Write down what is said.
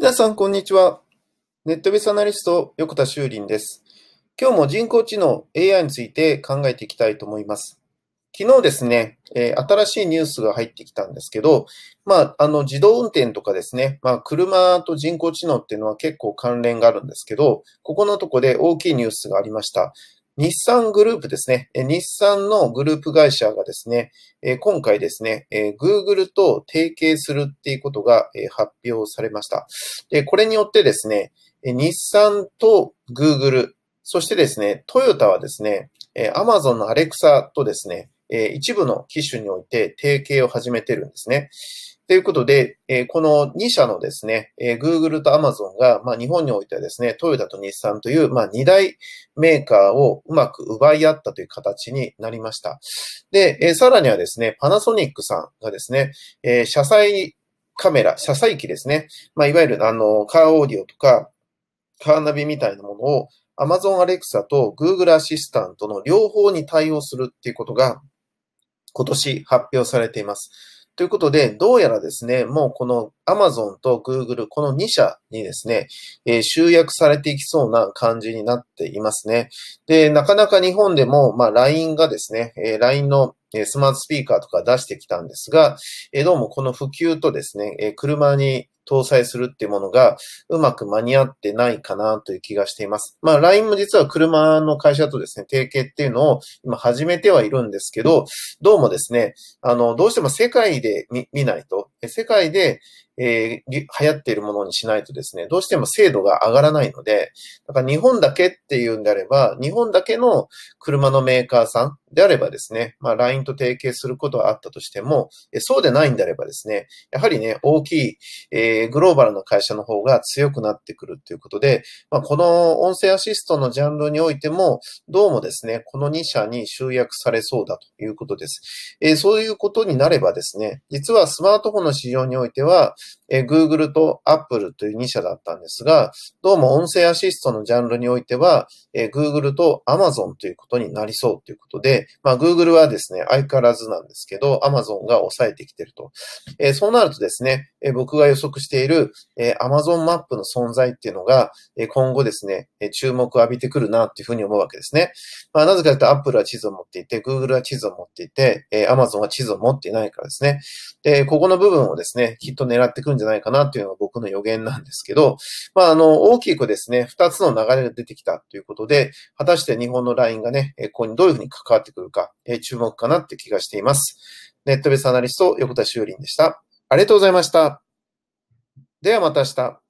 皆さん、こんにちは。ネットベースアナリスト、横田修林です。今日も人工知能 AI について考えていきたいと思います。昨日ですね、えー、新しいニュースが入ってきたんですけど、まあ、あの、自動運転とかですね、まあ、車と人工知能っていうのは結構関連があるんですけど、ここのとこで大きいニュースがありました。日産グループですね。日産のグループ会社がですね、今回ですね、Google と提携するっていうことが発表されました。で、これによってですね、日産と Google、そしてですね、トヨタはですね、Amazon の Alexa とですね、一部の機種において提携を始めてるんですね。ということで、えこの2社のですね、え Google と Amazon が、まあ、日本においてはですね、トヨタと日産という、まあ、2大メーカーをうまく奪い合ったという形になりました。で、えさらにはですね、パナソニックさんがですね、え車載カメラ、車載機ですね、まあ、いわゆるあの、カーオーディオとか、カーナビみたいなものを Amazon Alexa と Google アシスタントの両方に対応するっていうことが今年発表されています。ということで、どうやらですね、もうこの Amazon と Google、この2社にですね、えー、集約されていきそうな感じになっていますね。で、なかなか日本でも、まあ、LINE がですね、えー、LINE のスマートスピーカーとか出してきたんですが、えー、どうもこの普及とですね、え車に搭載するっていうものがうまく間に合ってないかなという気がしています。まあ LINE も実は車の会社とですね、提携っていうのを今始めてはいるんですけど、どうもですね、あの、どうしても世界で見ないと、世界でえー、流行っているものにしないとですね、どうしても精度が上がらないので、だから日本だけっていうんであれば、日本だけの車のメーカーさんであればですね、まあ LINE と提携することはあったとしても、そうでないんであればですね、やはりね、大きい、えー、グローバルな会社の方が強くなってくるということで、まあ、この音声アシストのジャンルにおいても、どうもですね、この2社に集約されそうだということです。えー、そういうことになればですね、実はスマートフォンの市場においては、えー、Google と Apple という2社だったんですが、どうも音声アシストのジャンルにおいては、えー、Google と Amazon ということになりそうということで、まあ、Google はですね、相変わらずなんですけど、Amazon が抑えてきてると。えー、そうなるとですね、えー、僕が予測している、えー、Amazon マップの存在っていうのが、えー、今後ですね、えー、注目を浴びてくるなっていうふうに思うわけですね。まあ、なぜかというと Apple は地図を持っていて、Google は地図を持っていて、えー、Amazon は地図を持っていないからですね。で、ここの部分をですね、きっと狙ってくるんじゃないかなっていうのが僕の予言なんですけど、まあ、あの、大きくですね、二つの流れが出てきたということで、果たして日本のラインがね、ここにどういうふうに関わってくるか、え注目かなって気がしています。ネットベースアナリスト、横田修林でした。ありがとうございました。ではまた明日。